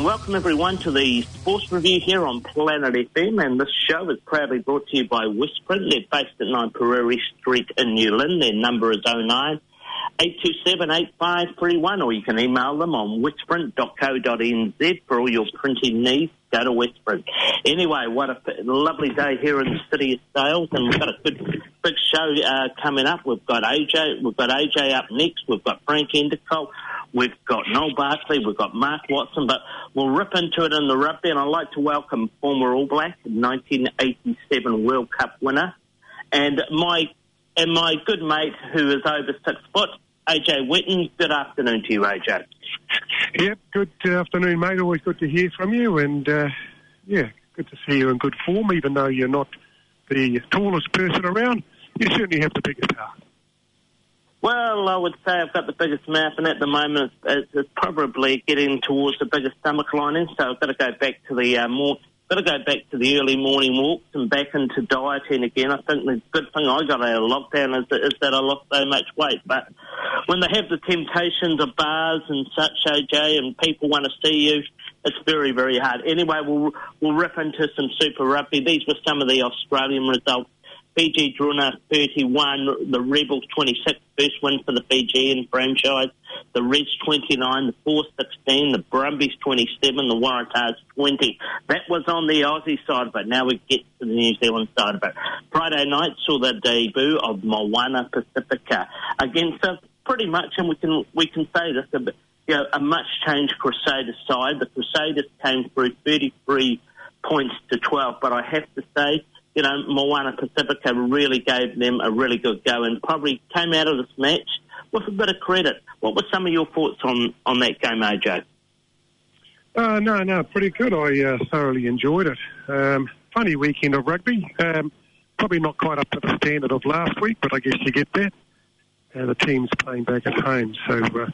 And welcome everyone to the Sports Review here on Planet FM and this show is proudly brought to you by Westprint. They're based at 9 Prairie Street in New Lynn. Their number is 09 827-8531 or you can email them on westprint.co.nz for all your printing needs. Go to Westprint. Anyway, what a lovely day here in the city of Sails and we've got a good big show uh, coming up. We've got AJ, we've got AJ up next, we've got Frank Endacott, we've got Noel Barkley, we've got Mark Watson, but we'll rip into it in the rugby and I'd like to welcome former All Black, 1987 World Cup winner, and my and my good mate who is over six foot, AJ Whetton. Good afternoon to you, AJ. Yep, good afternoon, mate. Always good to hear from you, and uh, yeah, good to see you in good form, even though you're not the tallest person around. You certainly have the biggest heart. Well, I would say I've got the biggest mouth, and at the moment it's, it's probably getting towards the biggest stomach lining. So I've got to go back to the uh, more got to go back to the early morning walks and back into dieting again. I think the good thing I got out of lockdown is that, is that I lost so much weight. But when they have the temptations of bars and such, AJ, and people want to see you, it's very, very hard. Anyway, we'll, we'll rip into some Super Rugby. These were some of the Australian results. Fiji Drua 31, the Rebels 26, first win for the Fijian franchise. The Reds 29, the Force 16, the Brumbies 27, the Waratahs 20. That was on the Aussie side of it. Now we get to the New Zealand side of it. Friday night saw the debut of Moana Pacifica against a pretty much, and we can we can say this, a, you know, a much changed Crusaders side. The Crusaders came through 33 points to 12, but I have to say you know, Moana Pacifica really gave them a really good go and probably came out of this match with a bit of credit. What were some of your thoughts on, on that game, AJ? Uh, no, no, pretty good. I uh, thoroughly enjoyed it. Um, funny weekend of rugby. Um, probably not quite up to the standard of last week, but I guess you get that. Uh, the team's playing back at home, so uh,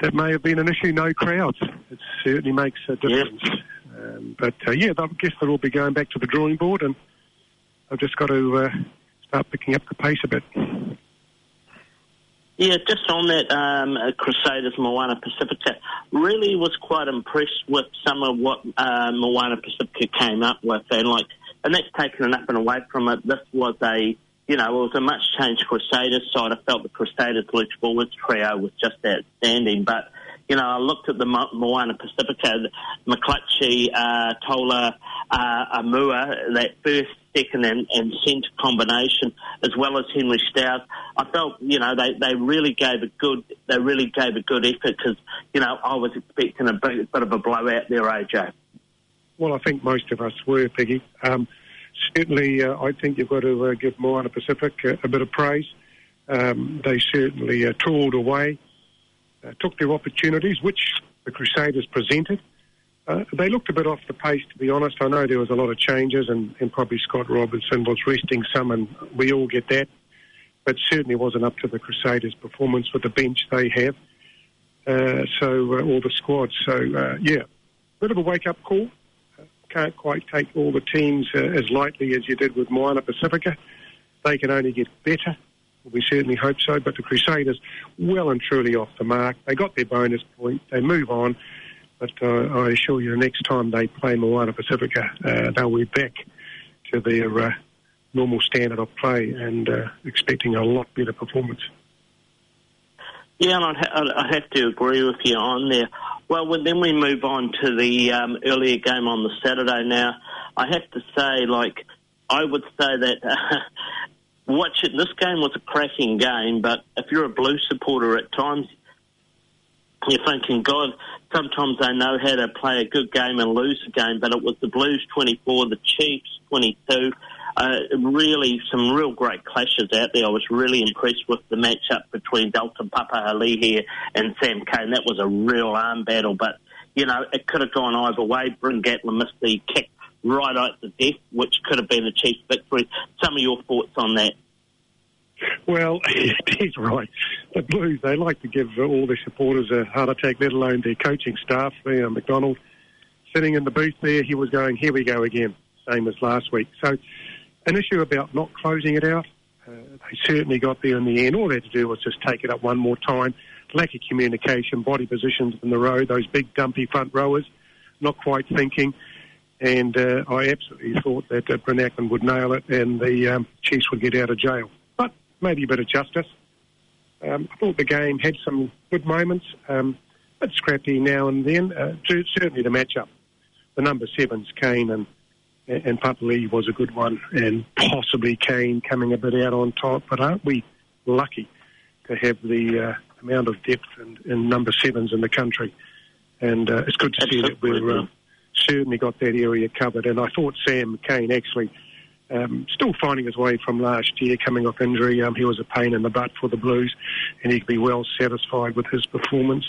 that may have been an issue. No crowds. It certainly makes a difference. Um, but uh, yeah, I guess they'll all be going back to the drawing board and I've just got to uh, start picking up the pace a bit. Yeah, just on that um, uh, Crusaders Moana Pacifica, really was quite impressed with some of what uh, Moana Pacifica came up with, and like, and that's taken up and away from it. This was a, you know, it was a much changed Crusaders side. I felt the Crusaders loose forwards trio was just outstanding, but you know, I looked at the Moana Pacifica, McClutchy, uh, Toala, uh, Aumua, that first second and, and centre combination, as well as Henry Stout. I felt, you know, they, they really gave a good, they really gave a good effort because, you know, I was expecting a bit, bit of a blowout there, AJ. Well, I think most of us were, Piggy. Um, certainly, uh, I think you've got to uh, give Moana Pacific a, a bit of praise. Um, they certainly uh, trawled away, uh, took their opportunities, which the Crusaders presented. Uh, they looked a bit off the pace, to be honest. I know there was a lot of changes, and, and probably Scott Robertson was resting some, and we all get that. But certainly wasn't up to the Crusaders' performance with the bench they have. Uh, so uh, all the squads. So uh, yeah, bit of a wake-up call. Can't quite take all the teams uh, as lightly as you did with Moana Pacifica. They can only get better. We certainly hope so. But the Crusaders, well and truly off the mark. They got their bonus point. They move on. But uh, I assure you, next time they play Moana Pacifica, uh, they'll be back to their uh, normal standard of play and uh, expecting a lot better performance. Yeah, and I'd, ha- I'd have to agree with you on there. Well, well then we move on to the um, earlier game on the Saturday. Now, I have to say, like, I would say that watch it. This game was a cracking game, but if you're a Blue supporter at times, you're thinking, God, sometimes they know how to play a good game and lose a game, but it was the Blues 24, the Chiefs 22. Uh, really, some real great clashes out there. I was really impressed with the matchup between Dalton Papali'i and Sam Cane. That was a real arm battle, but, you know, it could have gone either way. Bryn Gatland missed the kick right out the death, which could have been a Chiefs victory. Some of your thoughts on that? Well, he's right. The Blues, they like to give all their supporters a heart attack, let alone their coaching staff. You know, MacDonald sitting in the booth there, he was going, here we go again, same as last week. So an issue about not closing it out. Uh, they certainly got there in the end. All they had to do was just take it up one more time. lack of communication, body positions in the row, those big dumpy front rowers, not quite thinking. And uh, I absolutely thought that uh, would nail it and the um, Chiefs would get out of jail. But maybe a bit of justice. Um, I thought the game had some good moments, um, a bit scrappy now and then. Uh, certainly the matchup. The number sevens, Cane and and Papali'i was a good one, and possibly Cane coming a bit out on top. But aren't we lucky to have the uh, amount of depth in, in, number sevens in the country? And uh, it's good to see that we've uh, certainly got that area covered. And I thought Sam Cane actually um, still finding his way from last year, coming off injury. Um, he was a pain in the butt for the Blues, and he could be well satisfied with his performance,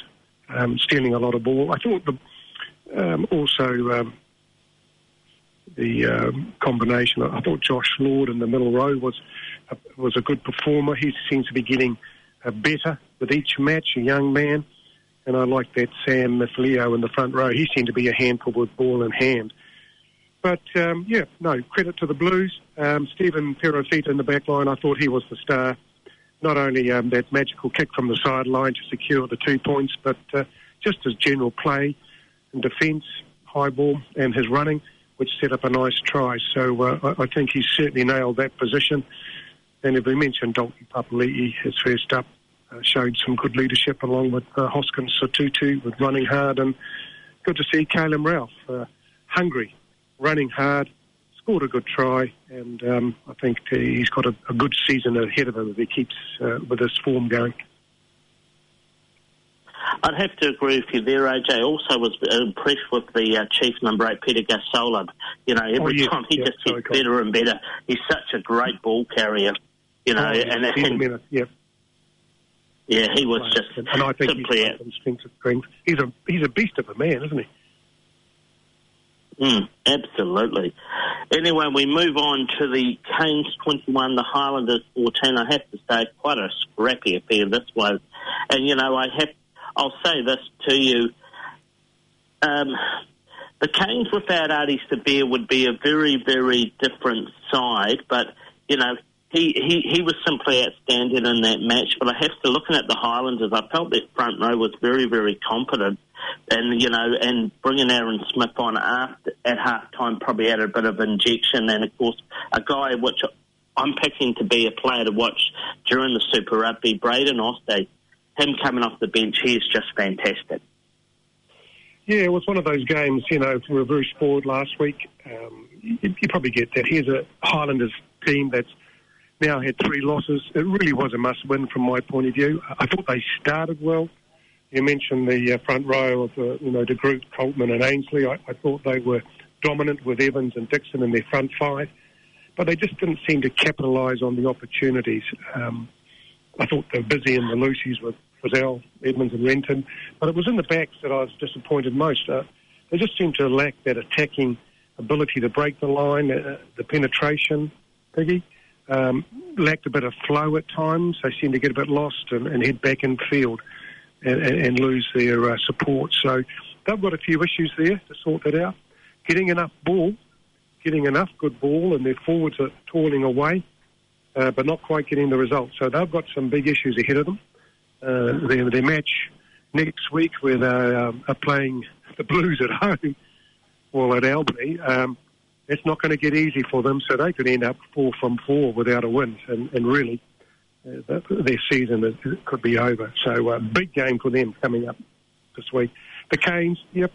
um, stealing a lot of ball. I thought the, um, also um, the um, combination. I thought Josh Lord in the middle row was a, was a good performer. He seems to be getting uh, better with each match. A young man, and I like that Sam Leo in the front row. He seemed to be a handful with ball in hand. But um, yeah, no credit to the Blues. Um, Stephen Perofeta in the back line. I thought he was the star. Not only um, that magical kick from the sideline to secure the two points, but uh, just his general play and defence, high ball, and his running which set up a nice try. So uh, I, I, think he's certainly nailed that position. And if we mentioned Dalton Papali'i, his first up, showed some good leadership along with uh, Hoskins Sotutu with running hard. And good to see Caleb Ralph, uh, hungry, running hard, scored a good try. And um, I think he's got a, a, good season ahead of him if he keeps uh, with his form going. I'd have to agree with you there, AJ. Also was impressed with the uh, chief number eight, Peter Gasiole. You know, every oh, yeah, time he yeah, just gets better and better. He's such a great ball carrier. You know, oh, yeah, and, and yeah. Yeah, he was just and I think simply he's strength of strength. He's a he's a beast of a man, isn't he? Mm, absolutely. Anyway, we move on to the Canes 21, the Highlanders 14. I have to say, quite a scrappy affair this was. And, you know, I have I'll say this to you. Um, the Canes without Ardie Savea would be a very, very different side, but, you know, he, he, he was simply outstanding in that match. But I have to, looking at the Highlanders, I felt that front row was very, very competent. And, you know, and bringing Aaron Smith on after, at half time probably added a bit of injection. And, of course, a guy which I'm picking to be a player to watch during the Super Rugby, Brayden Iose him coming off the bench, he is just fantastic. Yeah, it was one of those games, you know, we were very spoiled last week. Um, you, you, probably get that. Here's a Highlanders team that's now had three losses. It really was a must win from my point of view. I thought they started well. You mentioned the uh, front row of, you know, De Groot, Coltman and Ainsley. I, I thought they were dominant with Evans and Dickson in their front five, but they just didn't seem to capitalise on the opportunities. Um, I thought they were busy in the loosies with Frizell, Edmonds and Renton. But it was in the backs that I was disappointed most. Uh, they just seemed to lack that attacking ability to break the line, uh, the penetration, Piggy. Um, lacked a bit of flow at times. They seemed to get a bit lost and, and head back in field and, and, and lose their uh, support. So they've got a few issues there to sort that out. Getting enough ball, getting enough good ball, and their forwards are toiling away, uh, but not quite getting the results. So they've got some big issues ahead of them uh, their, their match next week where they um, are playing the Blues at home or at Albany. Um, it's not going to get easy for them, so they could end up four from four without a win, and, and really uh, their season could be over. So, uh, big game for them coming up this week. The Canes, yep,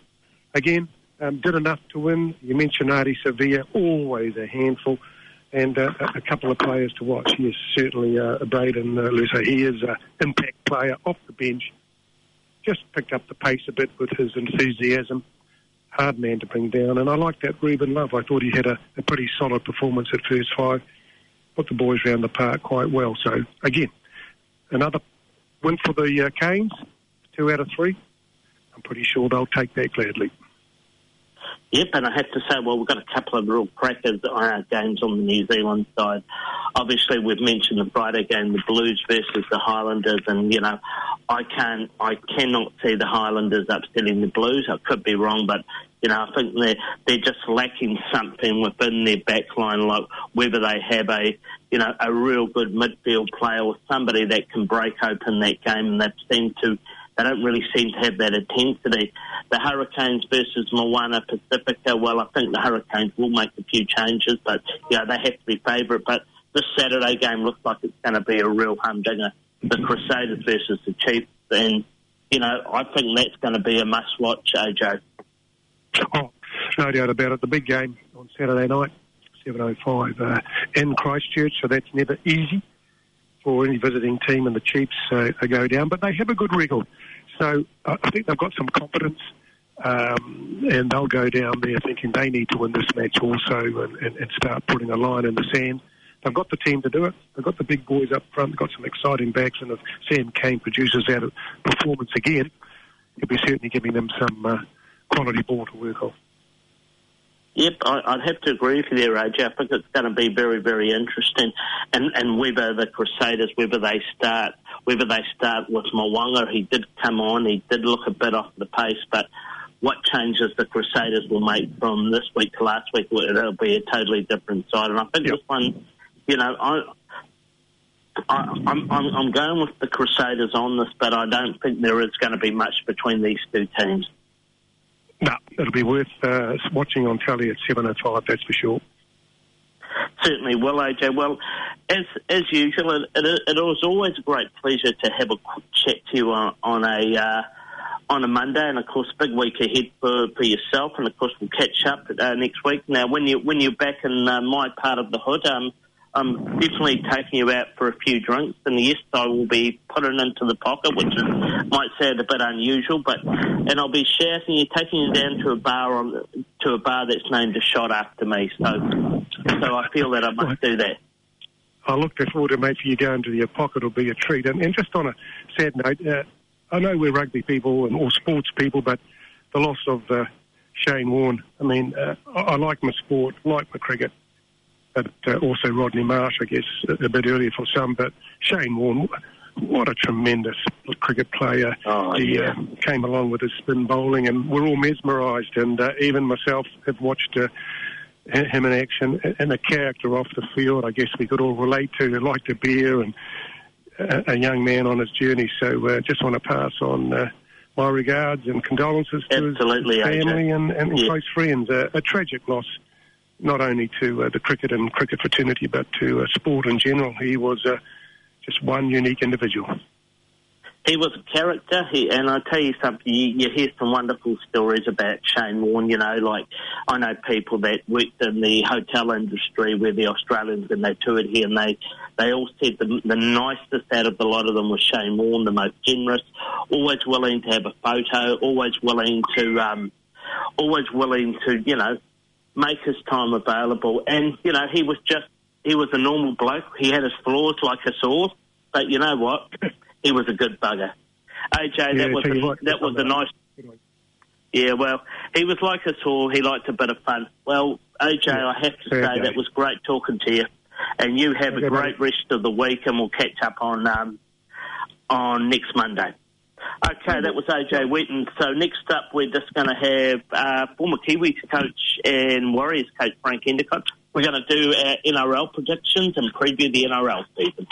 again, um, did enough to win. You mentioned Ardie Savea, always a handful and uh, a couple of players to watch. He is certainly uh, Braden uh, Luso. He is an impact player off the bench. Just picked up the pace a bit with his enthusiasm. Hard man to bring down. And I like that Ruben Love. I thought he had a, a pretty solid performance at first five. Put the boys around the park quite well. So, again, another win for the uh, Canes, two out of three. I'm pretty sure they'll take that gladly. Yep, and I have to say, well, we've got a couple of real crackers on our games on the New Zealand side. Obviously, we've mentioned the Friday game, the Blues versus the Highlanders, and you know, I can I cannot see the Highlanders upsetting the Blues. I could be wrong, but you know, I think they're they're just lacking something within their backline, like whether they have a you know, a real good midfield player or somebody that can break open that game, and they seem to. They don't really seem to have that intensity. The Hurricanes versus Moana Pacifica, well, I think the Hurricanes will make a few changes, but, you know, they have to be favourite. But this Saturday game looks like it's going to be a real humdinger. The Crusaders versus the Chiefs, and, you know, I think that's going to be a must-watch, AJ. Oh, no doubt about it. The big game on Saturday night. 7.05 uh, in Christchurch, so that's never easy for any visiting team and the Chiefs uh, go down. But they have a good record, so uh, I think they've got some confidence, um, and they'll go down there thinking they need to win this match also and, and, and start putting a line in the sand. They've got the team to do it. They've got the big boys up front. They've got some exciting backs, and if Sam Cane produces that performance again, he'll be certainly giving them some uh, quality ball to work off. Yep, I, would have to agree with you there, AJ. I think it's going to be very, very interesting. And, and whether the Crusaders, whether they start, whether they start with Mo'unga, he did come on, he did look a bit off the pace, but what changes the Crusaders will make from this week to last week, it'll be a totally different side. And I think yep. this one, you know, I, I, I'm, I'm, I'm going with the Crusaders on this, but I don't think there is going to be much between these two teams. No, it'll be worth uh, watching on telly at 7.05, that's for sure. Certainly will, AJ. Well, as as usual, it, it, it, was always a great pleasure to have a quick chat to you on, on a uh, on a Monday, and of course, big week ahead for, for yourself. And of course, we'll catch up uh, next week. Now, when you when you're back in uh, my part of the hood, um, I'm definitely taking you out for a few drinks, and yes, I will be putting into the pocket, which is, might sound a bit unusual, but and I'll be shouting you, taking you down to a bar on to a bar that's named a shot after me. So, so I feel that I must do that. I look forward to mate for you going to your pocket will be a treat. And, and just on a sad note, uh, I know we're rugby people and all sports people, but the loss of uh, Shane Warne. I mean, uh, I, I like my sport, like my cricket but uh, also Rodney Marsh, I guess, a, bit earlier for some. But Shane Warne, what a tremendous cricket player. Oh, he yeah. uh, came along with his spin bowling, and we're all mesmerised. And uh, even myself have watched uh, him in action and a character off the field. I guess we could all relate to, like the beer and a, a young man on his journey. So uh, just want to pass on. Uh, my regards and condolences Absolutely, to his family and, and yeah. close friends. a tragic loss not only to uh, the cricket and cricket fraternity, but to uh, sport in general. He was uh, just one unique individual. He was a character, he, and I tell you something. You, you hear some wonderful stories about Shane Warne. You know, like I know people that worked in the hotel industry where the Australians and they toured here, and they they all said the, the nicest out of the lot of them was Shane Warne, the most generous, always willing to have a photo, always willing to. Um, always willing to, you know, make his time available. And, you know, he was just, he was a normal bloke. He had his flaws like us all. But you know what? he was a good bugger. AJ, yeah, that was, a, that was a nice. Yeah, well, he was like us all. He liked a bit of fun. Well, AJ, yeah, I have to say okay. that was great talking to you, and you have okay, a great rest of the week, and we'll catch up on um, on next Monday. Okay, that was AJ Wheaton. So next up, we're just going to have uh, former Kiwis coach and Warriors coach Frank Endacott. We're going to do our NRL predictions and preview the NRL season.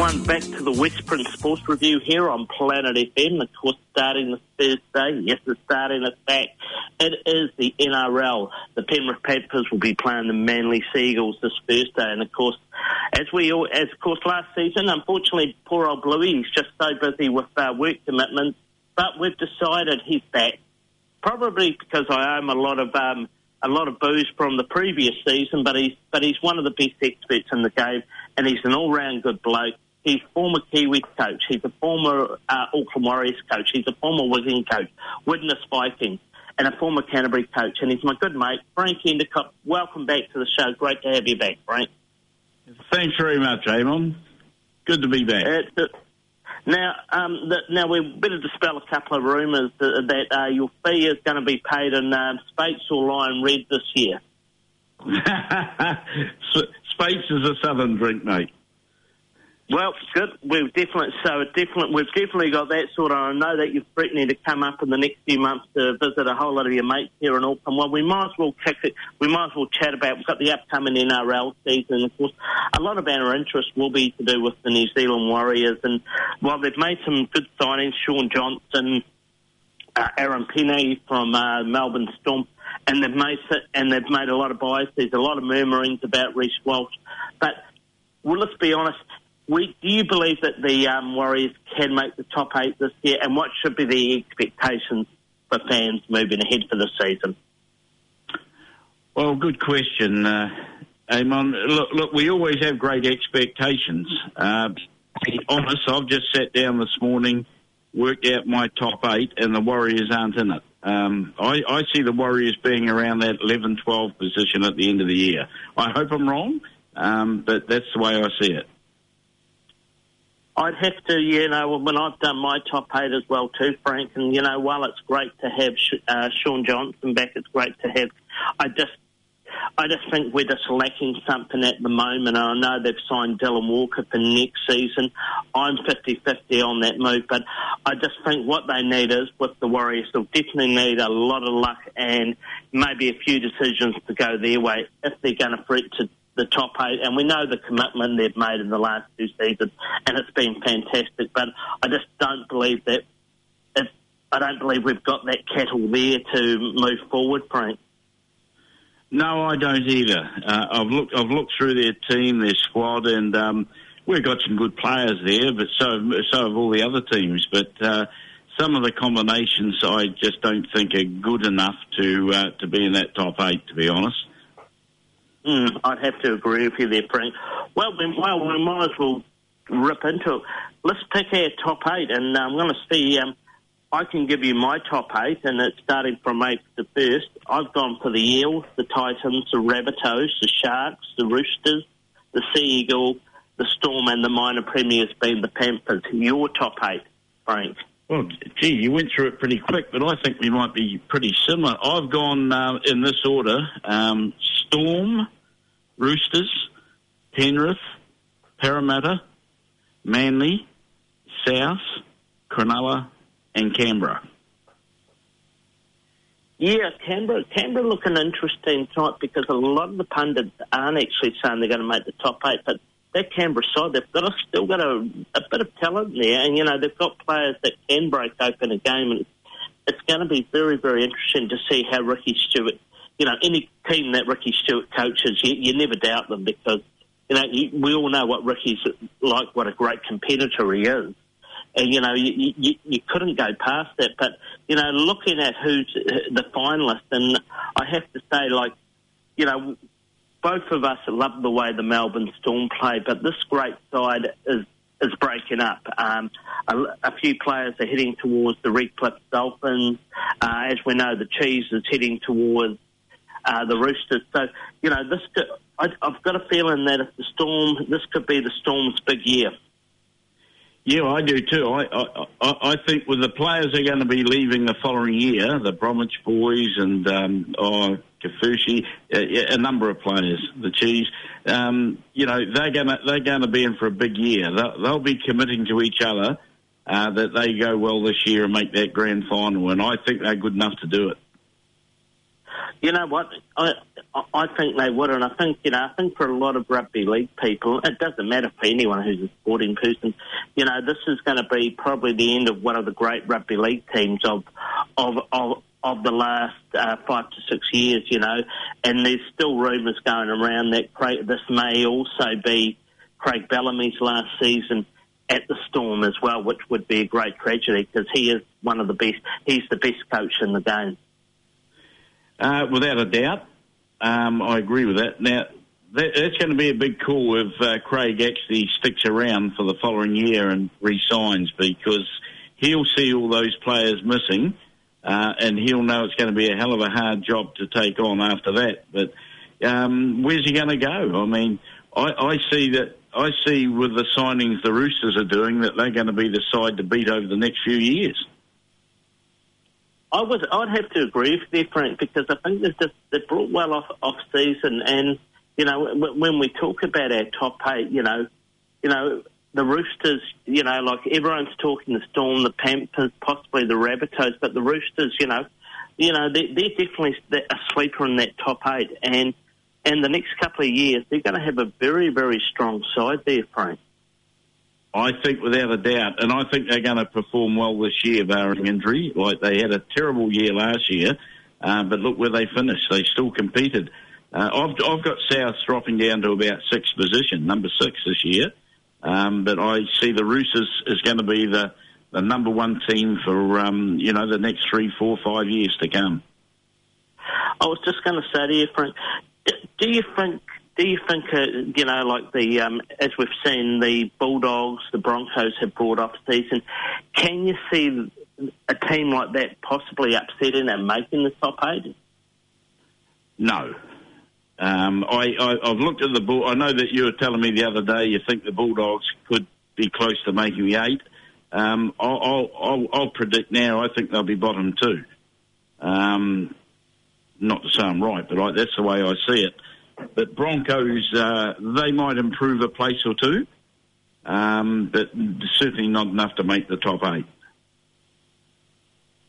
Everyone back to the Westbury Sports Review here on Planet FM. Of course, starting this Thursday, yes, it's starting us back. It is the NRL. The Penrith Panthers will be playing the Manly Sea Eagles this Thursday, and of course, as we all, as of course last season, unfortunately, poor old Bluey, he's just so busy with uh, work commitments. But we've decided he's back, probably because I him a lot of. Um, a lot of booze from the previous season, but he's but he's one of the best experts in the game and he's an all-round good bloke. He's former Kiwi coach. He's a former uh, Auckland Warriors coach. He's a former Wigan coach, Widnes Vikings, and a former Canterbury coach. And he's my good mate, Frank Endacott. Welcome back to the show. Great to have you back, Frank. Thanks very much, Eamon. Good to be back. Uh, now, um, the, now we better dispel a couple of rumours that, that uh, your fee is going to be paid in uh, Speight's or Lion Red this year. Speight's is a southern drink, mate. Well, good. We've definitely so definitely we've definitely got that sort of. I know that you're threatening to come up in the next few months to visit a whole lot of your mates here in Auckland. Well, we might as well kick it. We might as well chat about. We've got the upcoming NRL season. Of course, a lot of our interest will be to do with the New Zealand Warriors, and while they've made some good signings, Shaun Johnson, uh, Aaron Pene from uh, Melbourne Storm and they've made and they've made a lot of buys. There's a lot of murmurings about Reece Walsh, but well, let's be honest. We, do you believe that the um, Warriors can make the top eight this year, and what should be the expectations for fans moving ahead for the season? Well, good question, uh, Eamon. Look, look, we always have great expectations. Uh, to be honest, I've just sat down this morning, worked out my top eight, and the Warriors aren't in it. Um, I, I, see the Warriors being around that 11 12 position at the end of the year. I hope I'm wrong, um, but that's the way I see it. I'd have to, you know, when I've done my top eight as well too, Frank, and you know, while it's great to have uh, Shaun Johnson back, it's great to have. I just I just think we're just lacking something at the moment. I know they've signed Dylan Walker for next season. I'm 50-50 on that move, but I just think what they need is, with the Warriors, they'll definitely need a lot of luck and maybe a few decisions to go their way if they're going to to the top eight. And we know the commitment they've made in the last two seasons, and it's been fantastic. But I just don't believe that. If, I don't believe we've got that cattle there to move forward, Frank. No, I don't either. Uh, I've looked. I've looked through their team, their squad, and um, we've got some good players there. But so so have all the other teams. But uh, some of the combinations I just don't think are good enough to uh, to be in that top eight. To be honest. Mm, I'd have to agree with you there, Frank. Well, we, well, we might as well rip into it. Let's pick our top eight, and uh, I'm going to see. Um, I can give you my top eight, and it's starting from eighth to first. I've gone for the Eels, the Titans, the Rabbitohs, the Sharks, the Roosters, the Sea Eagle, the Storm, and the minor premiers being the Panthers. Your top eight, Frank. Well, gee, you went through it pretty quick, but I think we might be pretty similar. I've gone uh, in this order: um, Storm, Roosters, Penrith, Parramatta, Manly, South, Cronulla, and Canberra. Yeah, Canberra, Canberra look an interesting tonight because a lot of the pundits aren't actually saying they're going to make the top eight, but that Canberra side, they've got a, still got a, a bit of talent there, and you know they've got players that can break open a game, and it's, going to be very, very interesting to see how Ricky Stuart, you know, any team that Ricky Stuart coaches, you, you never doubt them because you know you, we all know what Ricky's like, what a great competitor he is and you know you, you, you couldn't go past that. But you know, looking at who's the finalist, and I have to say, like you know, both of us love the way the Melbourne Storm play, but this great side is is breaking up. Um, a, a, few players are heading towards the Redcliffe Dolphins. Uh, as we know, the Cheese is heading towards uh, the Roosters. So, you know, this could, I, I've got a feeling that if the Storm, this could be the Storm's big year. Yeah, I do too. I, I I think with the players are going to be leaving the following year, the Bromwich boys and um, oh, Kaufusi, a, a number of players, the Cheese. Um, you know, they're going to they're going to be in for a big year. They'll, they'll be committing to each other uh, that they go well this year and make that grand final, and I think they're good enough to do it. You know what? I I think they would, and I think you know, I think for a lot of rugby league people, it doesn't matter for anyone who's a sporting person. You know, this is going to be probably the end of one of the great rugby league teams of of of of the last uh, five to six years. You know, and there's still rumours going around that Craig, this may also be Craig Bellamy's last season at the Storm as well, which would be a great tragedy because he is one of the best. He's the best coach in the game. Uh, without a doubt, um, I agree with that. Now, that, that's going to be a big call if uh, Craig actually sticks around for the following year and resigns because he'll see all those players missing, uh, and he'll know it's going to be a hell of a hard job to take on after that. But um, where's he going to go? I mean, I, I see that. I see with the signings the Roosters are doing that they're going to be the side to beat over the next few years. I would I'd have to agree with you, Frank, because I think they've just they brought well off off season, and you know when we talk about our top eight, you know, you know the Roosters, you know, like everyone's talking the Storm, the Panthers, possibly the Rabbitohs, but the Roosters, you know, you know they're, they're definitely a sleeper in that top eight, and and the next couple of years they're going to have a very very strong side there, Frank. I think without a doubt, and I think they're going to perform well this year, barring injury. Like they had a terrible year last year, uh, but look where they finished. They still competed. Uh, I've, I've got South dropping down to about sixth position, number six this year. Um, but I see the Roosters is going to be the, the number one team for um, you know the next three, four, five years to come. I was just going to say to you, Frank, do you think do you think, uh, you know, like the um, as we've seen, the Bulldogs, the Broncos have brought off season. Can you see a team like that possibly upsetting and making the top eight? No. Um, I, have looked at the bull. I know that you were telling me the other day you think the Bulldogs could be close to making the eight. Um, I'll, I'll, I'll, I'll, predict now. I think they'll be bottom two. Um, not to say I'm right, but I, that's the way I see it. But Broncos, uh, they might improve a place or two, um, but certainly not enough to make the top eight.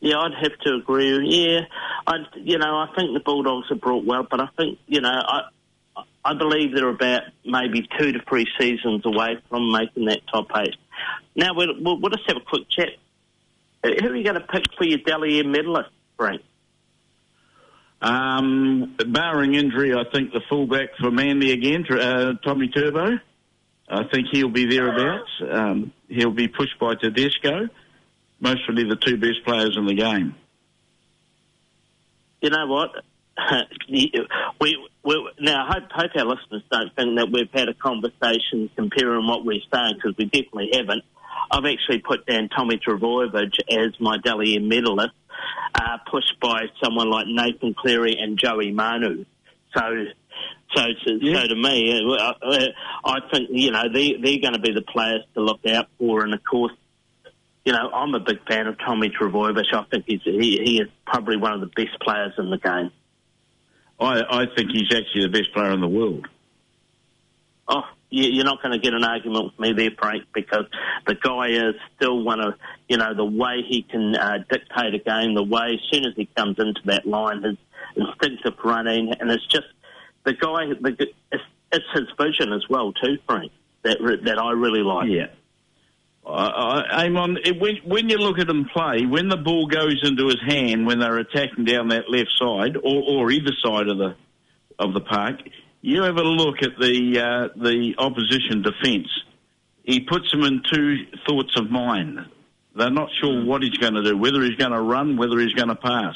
Yeah, I'd have to agree. Yeah, I, you know, I think the Bulldogs have brought well, but I think, you know, I, I believe they're about maybe two to three seasons away from making that top eight. Now we'll, we'll, we'll just have a quick chat. Who are you going to pick for your M medalist, Frank? Um, barring injury, I think the fullback for Manly again, uh, Tommy Turbo. I think he'll be thereabouts. Um, he'll be pushed by Tedesco. Mostly the two best players in the game. You know what? we, we, now, I hope, hope our listeners don't think that we've had a conversation comparing what we're saying because we definitely haven't. I've actually put down Tommy Trbojevic as my M medalist uh, pushed by someone like Nathan Cleary and Joey Manu. So, so, so, yeah. so to me, uh, uh, I think you know they they're going to be the players to look out for, and of course, you know I'm a big fan of Tommy Trbojevic. I think he's he, he is probably one of the best players in the game. I I think he's actually the best player in the world. Oh, you're not going to get an argument with me there, Frank, because the guy is still one of, you know, the way he can uh, dictate a game, the way as soon as he comes into that line, his instinctive running, and it's just the guy. The, it's, it's his vision as well, too, Frank. That that I really like. Yeah. Uh, Eamon, when, when you look at him play, when the ball goes into his hand, when they're attacking down that left side or, or either side of the of the park, you have a look at the uh, the opposition defence. He puts them in two thoughts of mind. They're not sure what he's going to do, whether he's going to run, whether he's going to pass.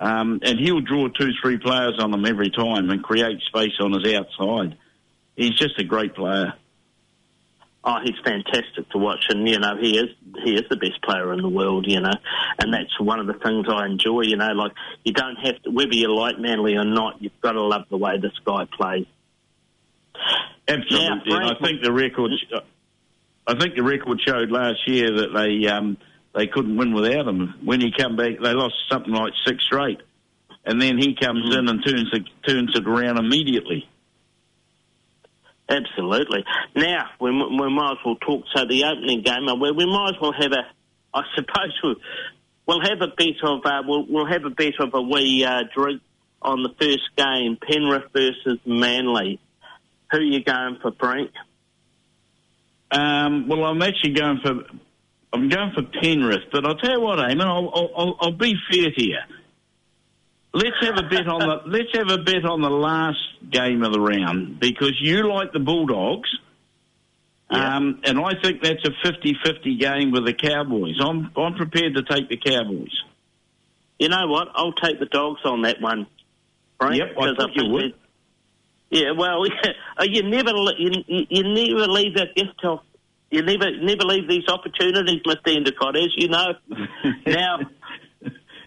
Um, and he'll draw two, three players on them every time and create space on his outside. He's just a great player oh, he's fantastic to watch, and you know he is he is the best player in the world, you know, and that's one of the things I enjoy. You know, like you don't have to whether you like Manly or not, you've got to love the way this guy plays. Absolutely, Frank, I think the record. I think the record showed last year that they um, they couldn't win without him. When he came back, they lost something like six straight, and then he comes mm-hmm. in and turns it, turns it around immediately. Absolutely. Now, we, we might as well talk. So the opening game, uh, we, we might as well have a, I suppose we'll, have a bit of, uh, we'll, we'll have a bit of a wee uh, drink on the first game, Penrith versus Manly. Who are you going for, Frank? Um, well, I'm actually going for I'm going for Penrith, but I'll tell you what, Eamon, I'll, I'll, I'll be fair here. Let's have a bet on the let's have a bet on the last game of the round because you like the Bulldogs, Yeah. um, and I think that's a 50-50 game with the Cowboys. I'm I'm prepared to take the Cowboys. You know what? I'll take the dogs on that one, Frank. Yep, I thought you would. Yeah, well, yeah, you never you, you- you never leave that gift off. You never never leave these opportunities, Mr. Endacott, as you know. now,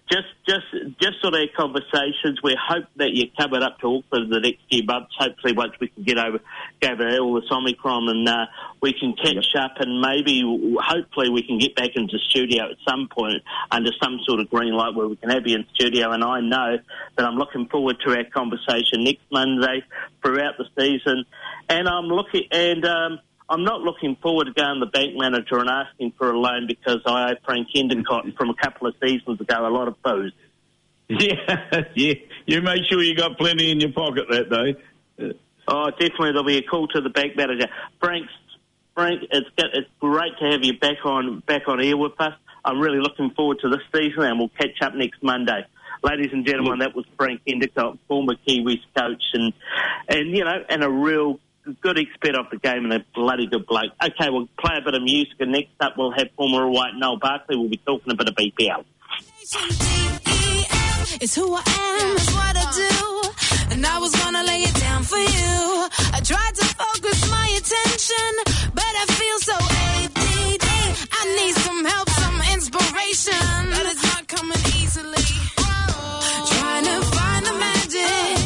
just just just sort of conversations. We hope that you're covered up to Auckland the next few months. Hopefully, once we can get over go over all this Omicron and uh, we can catch up and maybe, hopefully, we can get back into studio at some point under some sort of green light where we can have you in studio. And I know that I'm looking forward to our conversation next Monday throughout the season. And I'm looking and. Um, I'm not looking forward to going to the bank manager and asking for a loan because I owe Frank Endacott from a couple of seasons ago a lot of booze. Yeah, yeah. You make sure you got plenty in your pocket that day. Oh, definitely there'll be a call to the bank manager. Frank, Frank, it's it's great to have you back on back on air with us. I'm really looking forward to this season, and we'll catch up next Monday. Ladies and gentlemen, that was Frank Endacott, former Kiwis coach, and and you know, and a real good expert of the game and a bloody good bloke. Okay, we'll play a bit of music, and next up we'll have former white Noel Barkley. We'll be talking a bit of BPL. Who I am, what I do. And I was gonna lay it down for you. I tried to focus my attention, but I feel so ADD. I need some help, some inspiration. Not coming easily. Trying to find the magic,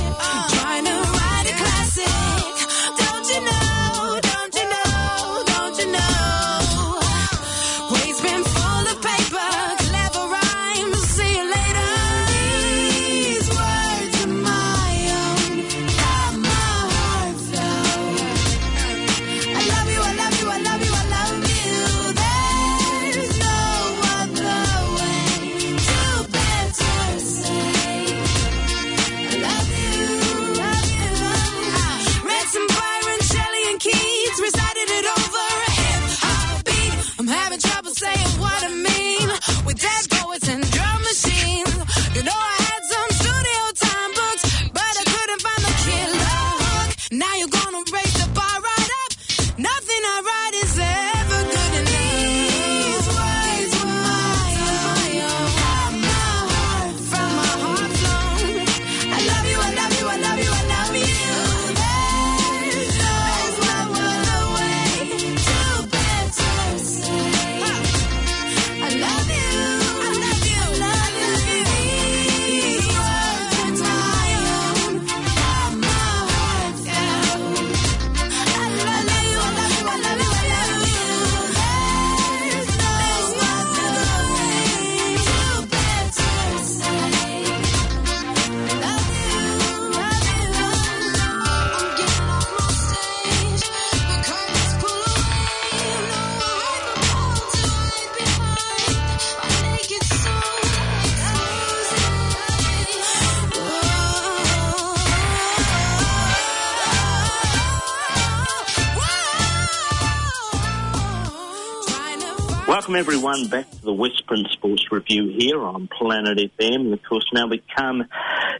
everyone back to the Westburn Sports Review here on Planet FM. And of course, now we come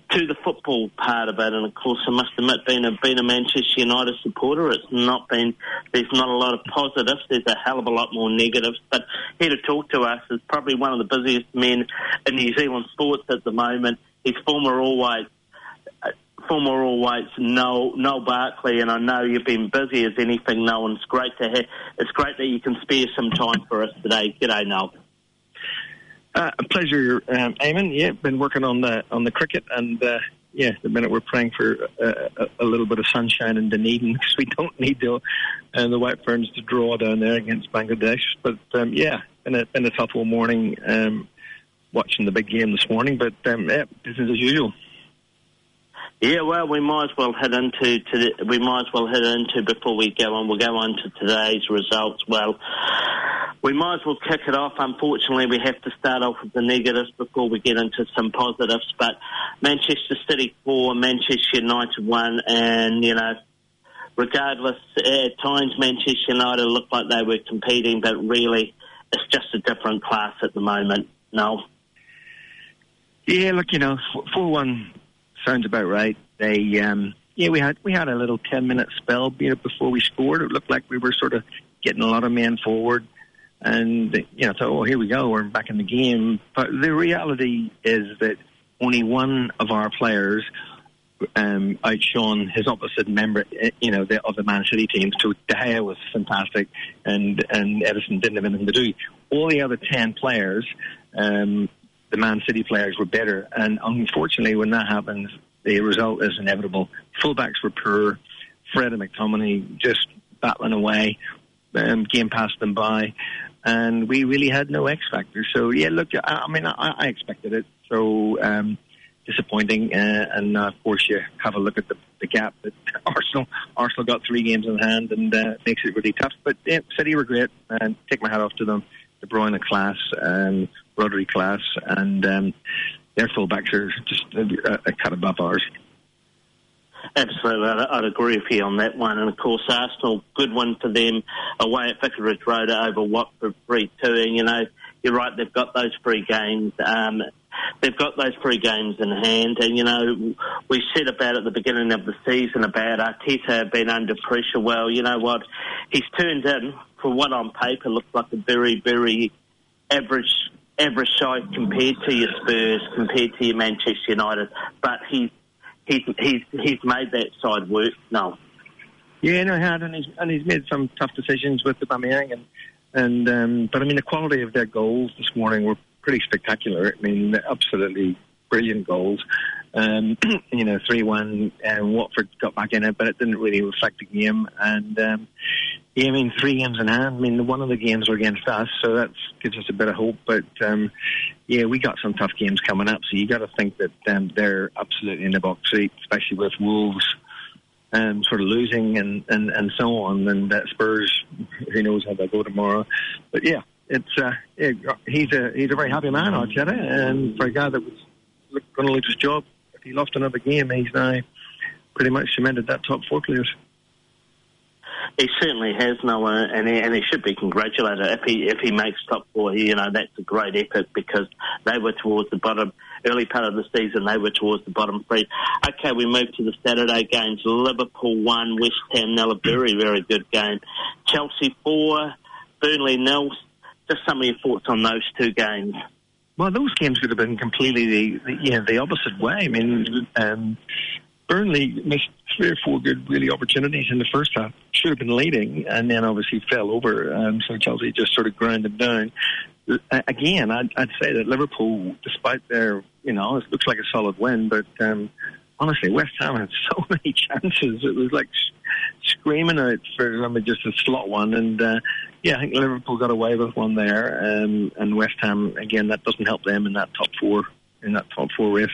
to the football part of it. And of course, I must admit, being a being a Manchester United supporter, it's not been there's not a lot of positives. There's a hell of a lot more negatives. But here to talk to us is probably one of the busiest men in New Zealand sports at the moment. He's former All White former All Whites, Noel, Noel Barkley, and I know you've been busy as anything, Noel, and it's great to have, it's great that you can spare some time for us today. G'day, Noel. Uh, a pleasure, um, Eamon. Yeah, been working on the on the cricket, and uh, yeah, the minute we're praying for uh, a, a little bit of sunshine in Dunedin because we don't need the uh, the White Ferns to draw down there against Bangladesh. But um, yeah, been a been a tough all morning um, watching the big game this morning. But um, yeah, business as usual. Yeah, well, we might as well head into to the, we might as well head into before we go on. We'll go on to today's results. Well, we might as well kick it off. Unfortunately, we have to start off with the negatives before we get into some positives. But Manchester City 4, Manchester United 1, and, you know, regardless, eh, at times Manchester United looked like they were competing, but really it's just a different class at the moment. No. Yeah, look, you know, four one sounds about right. They, um, yeah, we had we had a little ten minute spell, before we scored. It looked like we were sort of getting a lot of men forward, and you know, so oh, here we go, we're back in the game. But the reality is that only one of our players um, outshone his opposite member, eh, you know, the, of the Man City team. So De Gea was fantastic, and and Ederson didn't have anything to do. All the other ten players um, the Man City players were better. And unfortunately, when that happens, the result is inevitable. Fullbacks were poor. Fred and McTominay just battling away. Um, game passed them by. And we really had no X factor. So, yeah, look, I, I mean, I, I expected it. So, um, disappointing. Uh, and uh, of course, you have a look at the, the gap that Arsenal Arsenal got three games in hand and uh, makes it really tough. But yeah, City were great, and take my hat off to them. De Bruyne class, um, Rodri class, and um, their fullbacks are just a, a cut above ours. Absolutely, I'd, I'd, agree with you on that one. And of course, Arsenal, good one for them away at Vicarage Road over Watford 3 2. And you know, you're right, they've got those three games. Um, they've got those three games in hand. And you know, we said about at the beginning of the season about Arteta being under pressure. Well, you know what? He's turned in, for what on paper looks like a very, very average average side compared to your Spurs, compared to your Manchester United, but he's he's he's he's made that side work. No. Yeah, no, had, and he's and he's made some tough decisions with the Aubameyang, and and um, but I mean the quality of their goals this morning were pretty spectacular. I mean, absolutely brilliant goals. Um, you know, three one, and Watford got back in it, but it didn't really reflect the game. And um, yeah, I mean, three games in hand. I mean, one of the games were against us, so that gives us a bit of hope. But um, yeah, we got some tough games coming up, so you got to think that um, they're absolutely in the box seat, especially with Wolves. Um, sort of losing and, and, and so on, and uh, Spurs, who knows how they go tomorrow. But yeah, it's uh, he's a he's a very happy man, Arteta, and for a guy that was going to lose his job if he lost another game, he's now pretty much cemented that top four place. He certainly has, Noah, and he, and he should be congratulated if he if he makes top four. You know that's a great effort because they were towards the bottom early part of the season. They were towards the bottom three. Okay, we move to the Saturday games. Liverpool one, West Ham nil, a very very good game. Chelsea four, Burnley nil. Just some of your thoughts on those two games. Well, those games could have been completely the, the the opposite way. I mean, um, Burnley missed three or four good, really opportunities in the first half. Should have been leading, and then obviously fell over. Um, so Chelsea just sort of ground them down. Uh, again, I'd, I'd say that Liverpool, despite their, you know, it looks like a solid win, but um, honestly, West Ham had so many chances. It was like screaming out for I mean, just a slot one, and uh, yeah, I think Liverpool got away with one there, um, and West Ham again. That doesn't help them in that top four in that top four race.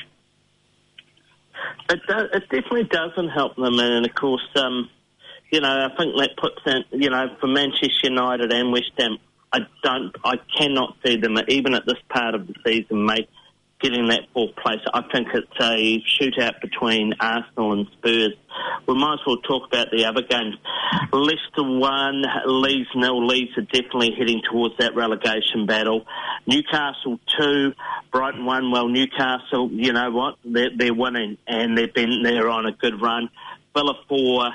It, does, it definitely doesn't help them, and of course, um, you know, I think that puts in, you know, for Manchester United and West Ham, I don't, I cannot see them even at this part of the season make getting that fourth place. I think it's a shootout between Arsenal and Spurs. We might as well talk about the other games. Leicester one, Leeds nil. Leeds are definitely heading towards that relegation battle. Newcastle two, Brighton one. Well, Newcastle, you know what? They're, they're winning and they've been there on a good run. Villa four,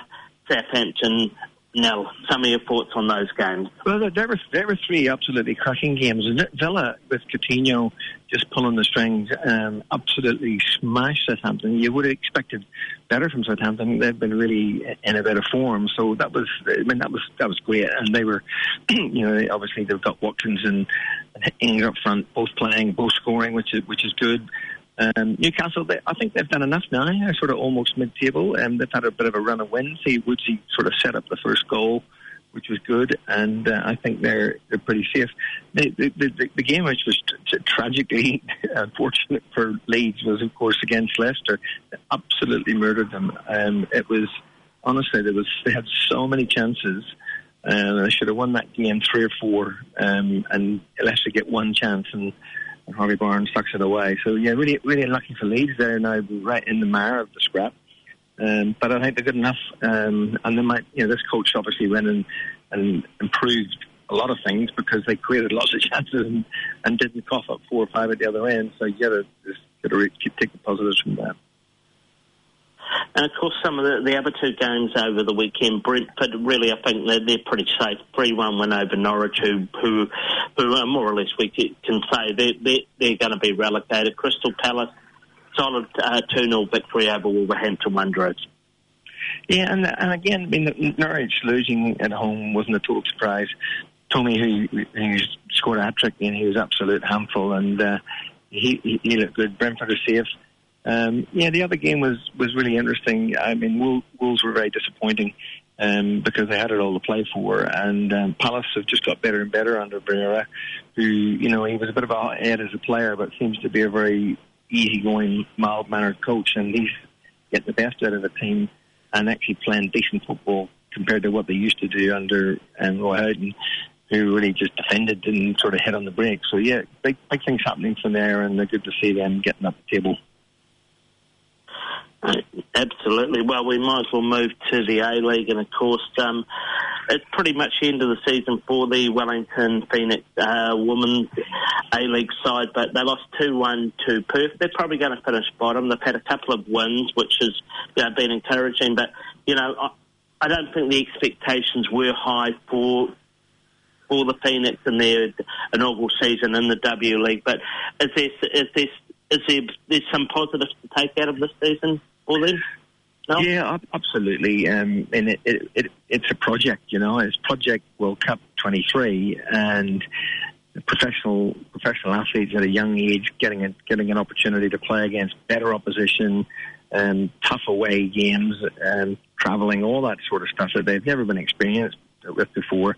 Southampton Nell, some of your thoughts on those games? Well, there were there were three absolutely cracking games. Villa with Coutinho just pulling the strings, um, absolutely smashed Southampton. You would have expected better from Southampton. They've been really in a better form, so that was I mean that was that was great. And they were, you know, obviously they've got Watkins and Ings up front, both playing, both scoring, which is which is good. Um, Newcastle, they, I think they've done enough now. They're sort of almost mid-table, and they've had a bit of a run of wins. See, Woodsy sort of set up the first goal, which was good, and uh, I think they're they're pretty safe. The the, the, the game which was t- tragically unfortunate for Leeds was, of course, against Leicester. They absolutely murdered them. Um, it was honestly there was they had so many chances and they should have won that game three or four, um, and Leicester get one chance and. and Harvey Barnes sucks it away. So yeah, really, really unlucky for Leeds. They're now right in the mire of the scrap. Um, but I think they're good enough, um, and. You know, this coach obviously went and, and improved a lot of things because they created lots of chances and, and didn't cough up four or five at the other end. So to just got to take the positives from that. And of course, some of the, the other two games over the weekend, Brentford really, I think they're, they're pretty safe. Three-one win over Norwich, who who who more or less we can say they're they're, they're going to be relegated. Crystal Palace, solid uh, two 0 victory over Wolverhampton Wanderers. Yeah, and and again, I mean, Norwich losing at home wasn't a total surprise. Toney, who, who scored a hat trick, and he was absolute handful, and uh, he, he looked good. Brentford are safe. Um, yeah, the other game was, was really interesting. I mean, Wolves, were very disappointing um, because they had it all to play for, and um, Palace have just got better and better under Vieira, who, you know, he was a bit of a head as a player, but seems to be a very easygoing, mild-mannered coach, and he's getting the best out of the team and actually playing decent football compared to what they used to do under um, Roy Hodgson who really just defended and sort of hit on the break. So yeah, big big things happening from there, and they're good to see them getting up the table. Absolutely. Well, we might as well move to the A League, and of course, um, it's pretty much the end of the season for the Wellington Phoenix uh, women's A League side, but they lost 2 1 to Perth. They're probably going to finish bottom. They've had a couple of wins, which has you know, been encouraging, but, you know, I, I don't think the expectations were high for for the Phoenix in their inaugural season in the W League. But is there is there is there there's some positives to take out of this season them? No? Yeah, absolutely. Um, and it, it, it, it's a project, you know. It's Project World Cup 23, and professional professional athletes at a young age getting a, getting an opportunity to play against better opposition, um, tough away games, um, traveling, all that sort of stuff that they've never been experienced with before.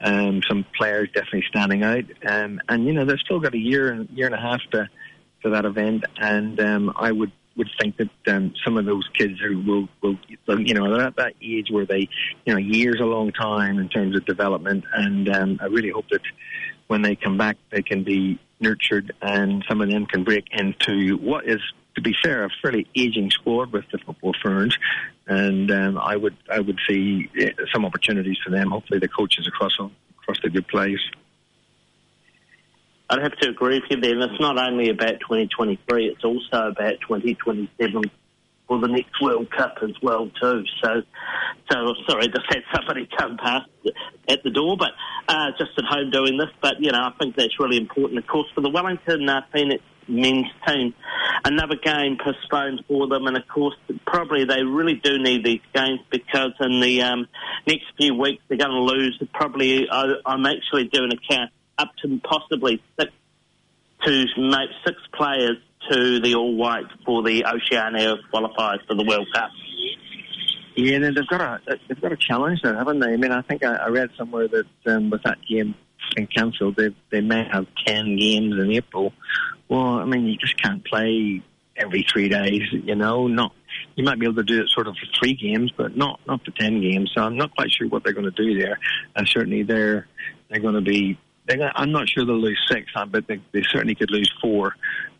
Um, some players definitely standing out, um, and you know they've still got a year year and a half to to that event, and um, I would would think that um, some of those kids who will, will, you know, they're at that age where they, you know, years a long time in terms of development, and um, I really hope that when they come back, they can be nurtured, and some of them can break into what is to be fair, a fairly aging squad with the football ferns, and um, I would I would see eh, some opportunities for them. Hopefully, the coaches across across the good players. I'd have to agree with you. And it's not only about 2023; it's also about 2027 for the next World Cup as well too. So, so sorry, just had somebody come past at the door, but uh, just at home doing this. But you know, I think that's really important. Of course, for the Wellington uh, Phoenix men's team. Another game postponed for them, and of course, probably they really do need these games because in the um, next few weeks they're going to lose. Probably, I, I'm actually doing a count up to possibly six to make six players to the All White for the Oceania qualifiers for the World Cup. Yeah, they've got a they've got a challenge there, haven't they? I mean, I think I, I read somewhere that um, with that game being cancelled, they they may have ten games in April well, I mean, you just can't play every three days, you know. Not you might be able to do it sort of for three games, but not not for ten games. So I'm not quite sure what they're going to do there. And certainly they're they're going to be. I'm not sure they'll lose six, but they, they certainly could lose four.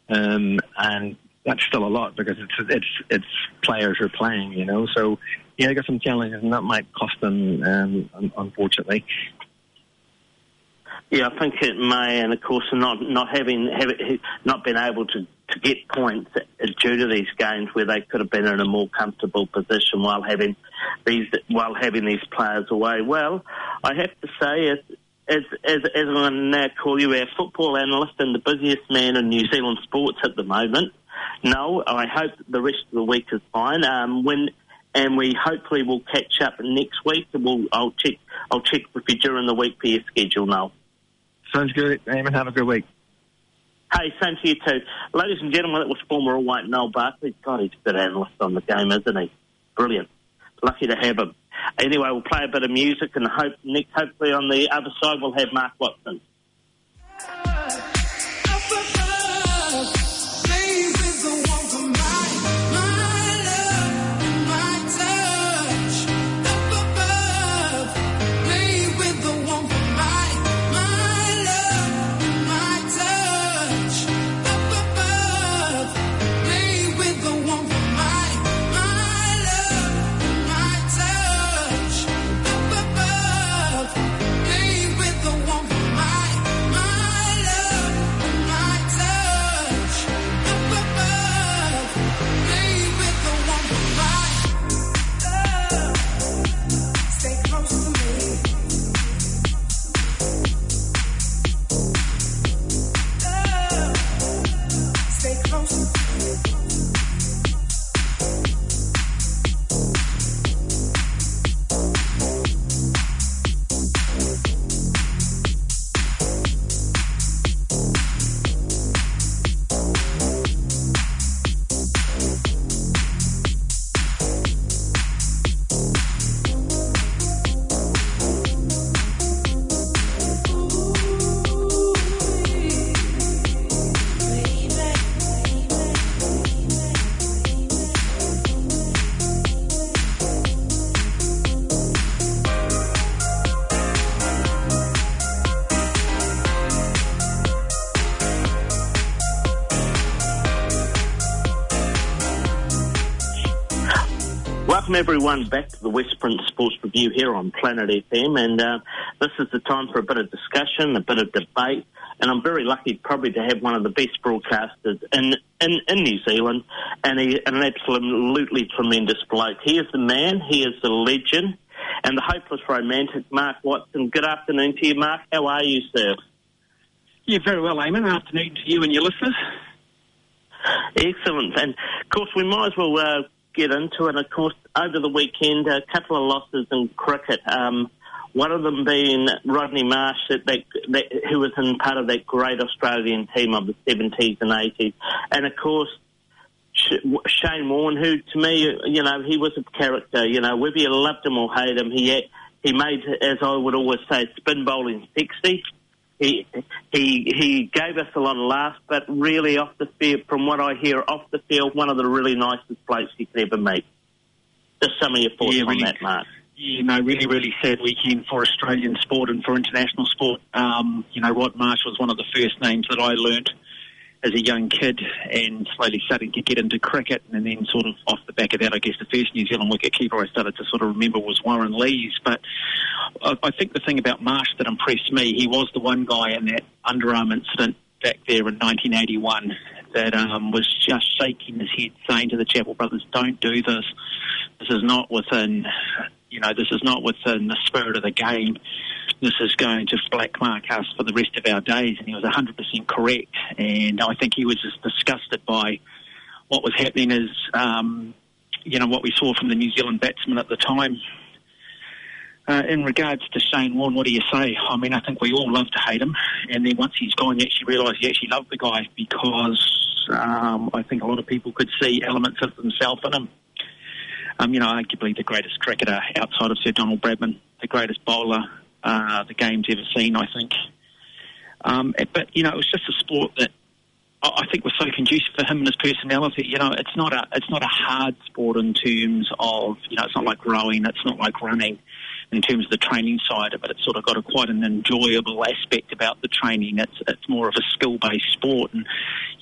Um, and that's still a lot because it's it's it's players who are playing, you know. So yeah, they got some challenges, and that might cost them, um, unfortunately. Yeah, I think it may, and of course, not not having, not been able to, to get points due to these games where they could have been in a more comfortable position while having these while having these players away. Well, I have to say, as as as, as I now call you our football analyst and the busiest man in New Zealand sports at the moment. No, I hope the rest of the week is fine. Um, when and we hopefully will catch up next week. We'll I'll check I'll check with you during the week for your schedule now. Sounds good. Eamon, have a good week. Hey, same to you too. Ladies and gentlemen, that was former All White Noel Barkley. God, he's a good analyst on the game, isn't he? Brilliant. Lucky to have him. Anyway, we'll play a bit of music and hope next, hopefully on the other side we'll have Mark Watson. Welcome everyone back to the West Sprint Sports Review here on Planet FM, and uh, this is the time for a bit of discussion, a bit of debate, and I'm very lucky probably to have one of the best broadcasters in in, in New Zealand, and he, an absolutely tremendous bloke. He is the man, he is the legend, and the hopeless romantic, Mark Watson. Good afternoon to you, Mark. How are you, sir? Yeah, very well, Eamon. Afternoon to you and your listeners. Excellent. And of course, we might as well uh, get into it. Of course, over the weekend, a couple of losses in cricket. Um, one of them being Rodney Marsh, that, that, that, who was in part of that great Australian team of the 70s and 80s. And of course, Shane Warne, who to me, you know, he was a character. You know, whether you loved him or hated him, he he made, as I would always say, spin bowling sexy he he he gave us a lot of laughs, but really off the field, from what I hear, off the field, one of the really nicest blokes you could ever meet. Just some of your thoughts yeah, on that, Mark. You know, really, really sad weekend for Australian sport and for international sport. Um, you know, Rod Marsh was one of the first names that I learnt as a young kid and slowly starting to get into cricket. And then, sort of off the back of that, I guess the first New Zealand wicketkeeper I started to sort of remember was Warren Lees. But I, think the thing about Marsh that impressed me, he was the one guy in that underarm incident back there in 1981 that um, was just shaking his head, saying to the Chappell brothers, "Don't do this. This is not within, you know, this is not within the spirit of the game. This is going to black mark us for the rest of our days." And he was 100% correct. And I think he was just disgusted by what was happening. As um, you know, what we saw from the New Zealand batsmen at the time. Uh, in regards to Shane Warne, what do you say? I mean, I think we all love to hate him, and then once he's gone, you actually realise you actually love the guy because um, I think a lot of people could see elements of themselves in him. Um, you know, arguably the greatest cricketer outside of Sir Donald Bradman, the greatest bowler uh, the game's ever seen, I think. Um, but you know, it was just a sport that I think was so conducive for him and his personality. You know, it's not a it's not a hard sport in terms of you know, it's not like rowing, it's not like running in terms of the training side of it. It's sort of got a quite an enjoyable aspect about the training. It's it's more of a skill based sport, and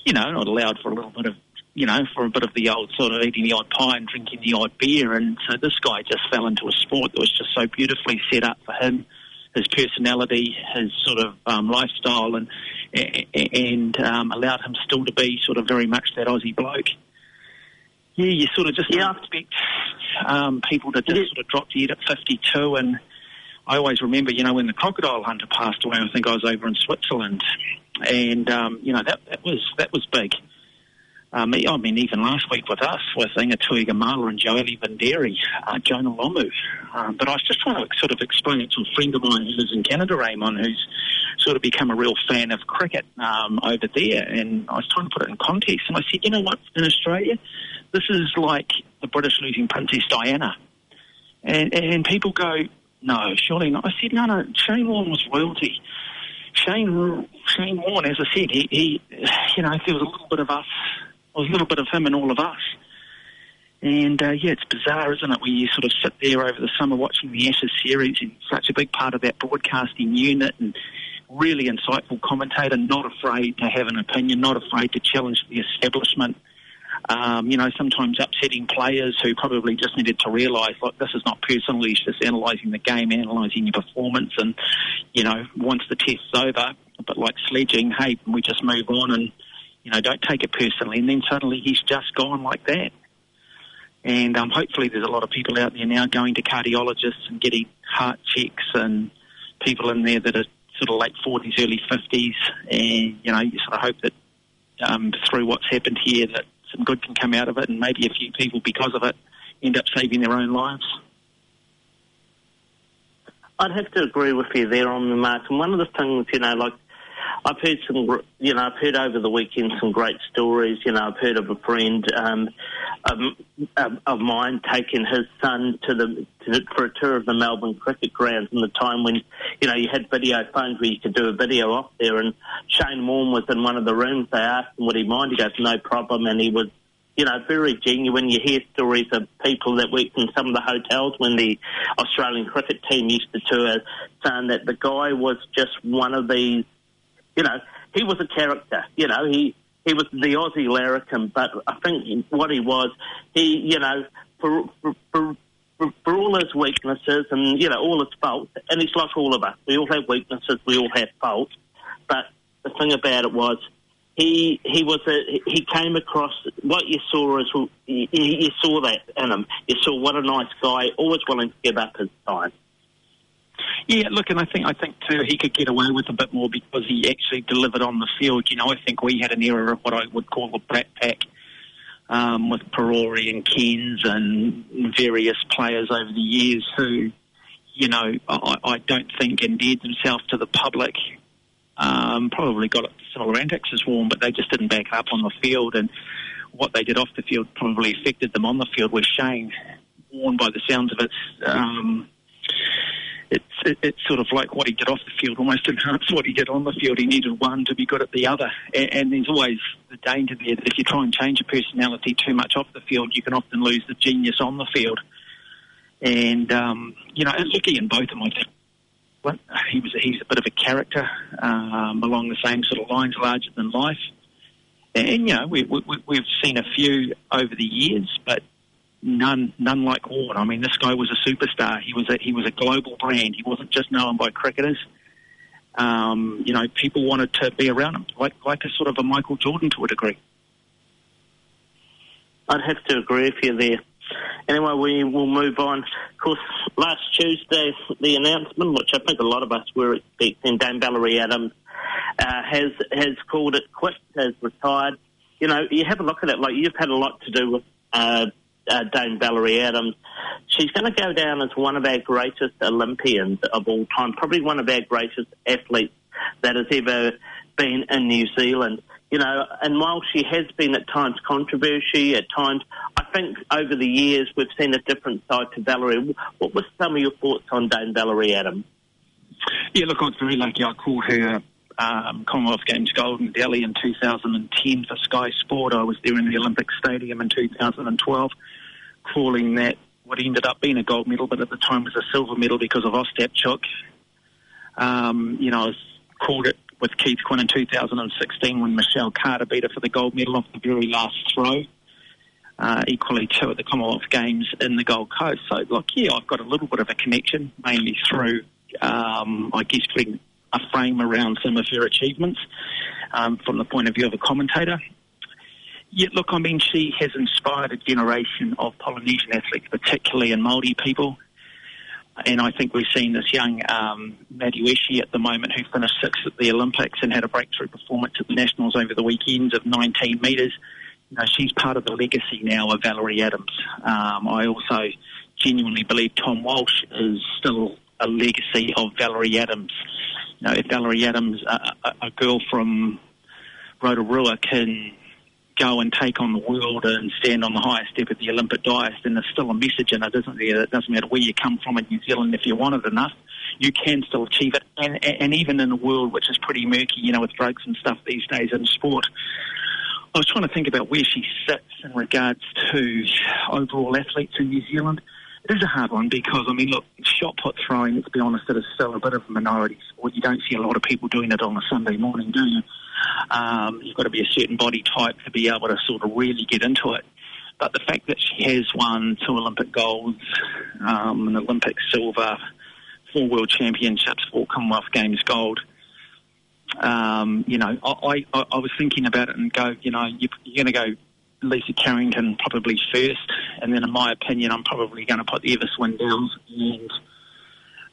you know, not allowed for a little bit of you know, for a bit of the old sort of eating the odd pie and drinking the odd beer. And so this guy just fell into a sport that was just so beautifully set up for him, his personality, his sort of um, lifestyle, and and um, allowed him still to be sort of very much that Aussie bloke. Yeah, you sort of just Yeah. don't expect um, people to just Yeah. sort of drop dead at 52. And I always remember, you know, when the crocodile hunter passed away, I think I was over in Switzerland, and um, you know that that was that was big. Um, I mean, even last week with us, with Inga Tuigamala and Joeli Vidiri, uh, Jonah Lomu. Um, but I was just trying to sort of explain it to a friend of mine who lives in Canada, Raymond, who's sort of become a real fan of cricket um, over there. And I was trying to put it in context. And I said, you know what, in Australia, this is like the British losing Princess Diana. And, and people go, no, surely not. I said, no, no, Shane Warne was royalty. Shane Shane Warne, as I said, he, he you know, there was a little bit of us, was a little bit of him and all of us. And uh, yeah, it's bizarre, isn't it, when you sort of sit there over the summer watching the Ashes series and such a big part of that broadcasting unit and really insightful commentator, not afraid to have an opinion, not afraid to challenge the establishment. Um, you know, sometimes upsetting players who probably just needed to realise, like, this is not personal, he's just analysing the game, analysing your performance, and, you know, once the test's over, a bit like sledging, hey, we just move on and, you know, don't take it personally, and then suddenly he's just gone like that. And um, hopefully there's a lot of people out there now going to cardiologists and getting heart checks and people in there that are sort of late 40s, early 50s. And, you know, you sort of hope that um, through what's happened here that some good can come out of it and maybe a few people because of it end up saving their own lives. I'd have to agree with you there on the mark. And one of the things, you know, like I've heard some, you know, I've heard over the weekend some great stories. You know, I've heard of a friend um, um, of, of mine taking his son to the to, for a tour of the Melbourne cricket grounds in the time when, you know, you had video phones where you could do a video off there. And Shane Warne was in one of the rooms. They asked him would he mind. He goes, no problem. And he was you know, very genuine. You hear stories of people that worked in some of the hotels when the Australian cricket team used to tour, saying that the guy was just one of these, you know, he was a character. You know, he he was the Aussie larrikin, but I think what he was, he, you know, for, for, for, for, all his weaknesses and, you know, all his faults, and he's like all of us. We all have weaknesses, we all have faults. But the thing about it was, he he was a he came across what you saw as you, you saw that in him. You saw what a nice guy, always willing to give up his time. Yeah, look, and I think I think too he could get away with a bit more because he actually delivered on the field. You know, I think we had an era of what I would call a brat pack um, with Parore and Cairns and various players over the years who, you know, I, I don't think endeared themselves to the public. Um, probably got similar antics as Warne, but they just didn't back up on the field. And what they did off the field probably affected them on the field. With Shane Warne, by the sounds of it, um, it's it, it's sort of like what he did off the field almost enhanced what he did on the field. He needed one to be good at the other, and, and there's always the danger there that if you try and change a personality too much off the field, you can often lose the genius on the field. And um, you know, and looking in both of them, I he was he's a bit of a character um, along the same sort of lines, larger than life. And you know, we, we, we've seen a few over the years, but none none like Warne. I mean, this guy was a superstar. He was a he was a global brand. He wasn't just known by cricketers. Um, you know, people wanted to be around him, like like a sort of a Michael Jordan to a degree. I'd have to agree with you there. Anyway, we will move on. Of course, last Tuesday, the announcement, which I think a lot of us were expecting, Dame Valerie Adams uh, has has called it quits, has retired. You know, you have a look at it. Like you've had a lot to do with uh, uh, Dame Valerie Adams. She's going to go down as one of our greatest Olympians of all time, probably one of our greatest athletes that has ever been in New Zealand. You know, and while she has been at times controversy, at times, I think over the years we've seen a different side to Valerie. What were some of your thoughts on Dame Valerie Adams? Yeah, look, I was very lucky. I called her um, Commonwealth Games gold in Delhi in 2010 for Sky Sport. I was there in the Olympic Stadium in 2012 calling that what ended up being a gold medal, but at the time was a silver medal because of Ostapchuk. Um, you know, I was called it with Keith Quinn in 2016 when Michelle Carter beat her for the gold medal off the very last throw. Uh, equally two at the Commonwealth Games in the Gold Coast. So, look, yeah, I've got a little bit of a connection, mainly through, um, I guess, putting a frame around some of her achievements um, from the point of view of a commentator. Yeah, look, I mean, she has inspired a generation of Polynesian athletes, particularly in Māori people. And I think we've seen this young um, at the moment who finished sixth at the Olympics and had a breakthrough performance at the Nationals over the weekends of 19 metres. You know, she's part of the legacy now of Valerie Adams. Um, I also genuinely believe Tom Walsh is still a legacy of Valerie Adams. You know, if Valerie Adams, a, a, a girl from Rotorua, can go and take on the world and stand on the highest step of the Olympic dais, then there's still a message in it, isn't there? It doesn't matter where you come from in New Zealand, if you want it enough, you can still achieve it. And, and even in a world which is pretty murky, you know, with drugs and stuff these days in sport, I was trying to think about where she sits in regards to overall athletes in New Zealand. It is a hard one because, I mean, look, shot put throwing, let's be honest, it is still a bit of a minority sport. You don't see a lot of people doing it on a Sunday morning, do you? Um, you've got to be a certain body type to be able to sort of really get into it. But the fact that she has won two Olympic golds, um, an Olympic silver, four World Championships, four Commonwealth Games gold, um, you know, I, I, I was thinking about it and go, you know, you, you're going to go Lisa Carrington probably first, and then in my opinion, I'm probably going to put Eva Swindells and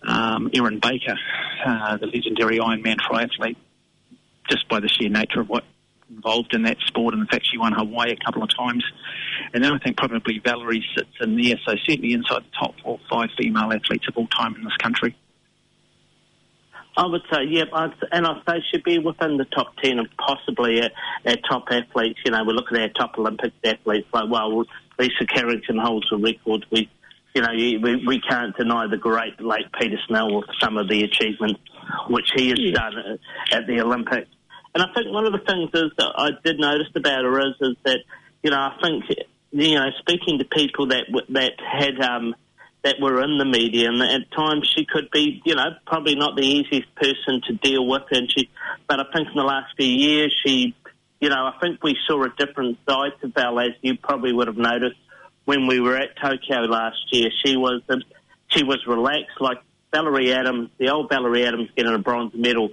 um, Erin Baker, uh, the legendary Ironman triathlete, just by the sheer nature of what involved in that sport, and in fact, she won Hawaii a couple of times. And then I think probably Valerie sits in there, so certainly inside the top four, five female athletes of all time in this country. I would say, yeah, I'd, and I'd say she'd be within the top 10 and possibly our, our top athletes. You know, we look at our top Olympic athletes, like, well, Lisa Carrington holds a record. We, you know, we, we can't deny the great late Peter Snell with some of the achievements which he has yeah. done at the Olympics. And I think one of the things is that I did notice about her is, is that, you know, I think, you know, speaking to people that, that had, um, that were in the media, and at times she could be, you know, probably not the easiest person to deal with. And she, but I think in the last few years, she, you know, I think we saw a different side to Val, as you probably would have noticed when we were at Tokyo last year. She was she was relaxed, like Valerie Adams, the old Valerie Adams getting a bronze medal.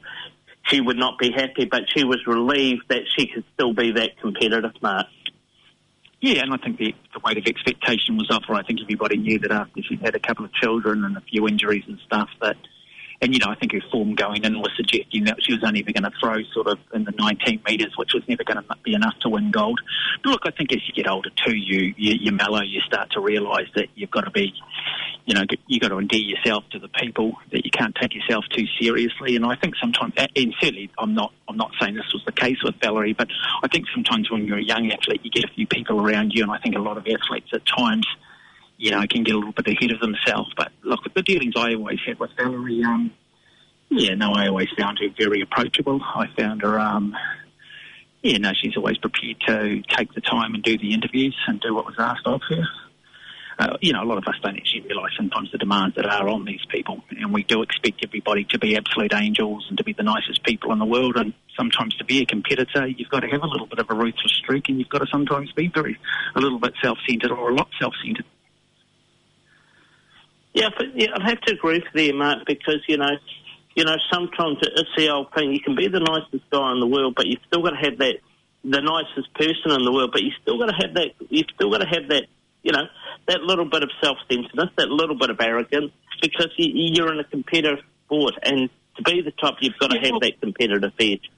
She would not be happy, but she was relieved that she could still be that competitive, Mark. Yeah, and I think the, the weight of expectation was off. I think everybody knew that after she had a couple of children and a few injuries and stuff that and, you know, I think her form going in was suggesting that she was only ever going to throw sort of in the 19 metres, which was never going to be enough to win gold. But look, I think as you get older too, you, you, you mellow, you start to realise that you've got to be, you know, you've got to endear yourself to the people, that you can't take yourself too seriously. And I think sometimes, and certainly I'm not, I'm not saying this was the case with Valerie, but I think sometimes when you're a young athlete, you get a few people around you, and I think a lot of athletes at times – you know, can get a little bit ahead of themselves. But look, the dealings I always had with Valerie, um, yeah, no, I always found her very approachable. I found her, um, yeah, no, she's always prepared to take the time and do the interviews and do what was asked of her. Uh, you know, a lot of us don't actually realise sometimes the demands that are on these people, and we do expect everybody to be absolute angels and to be the nicest people in the world. And sometimes to be a competitor, you've got to have a little bit of a ruthless streak, and you've got to sometimes be very a little bit self-centred or a lot self-centred. Yeah, but yeah, I'd have to agree with you, Mark, because you know, you know, sometimes it's the old thing. You can be the nicest guy in the world, but you've still got to have that the nicest person in the world. But you still got to have that. You've still got to have that. You know, that little bit of self-centeredness, that little bit of arrogance, because you, you're in a competitive sport, and to be the top, you've got to have that competitive edge.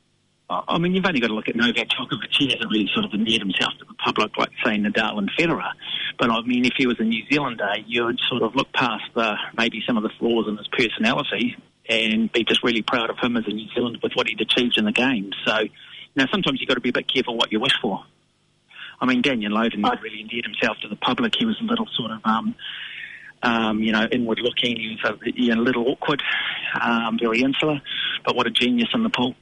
I mean, you've only got to look at Novak Djokovic. He hasn't really sort of endeared himself to the public like, say, Nadal and Federer. But I mean, if he was a New Zealander, you'd sort of look past the, maybe some of the flaws in his personality and be just really proud of him as a New Zealander with what he'd achieved in the game. So, know, sometimes you've got to be a bit careful what you wish for. I mean, Danyon Loader never really endeared himself to the public. He was a little sort of, um, um, you know, inward looking. He was a little awkward, um, very insular, but what a genius in the pool.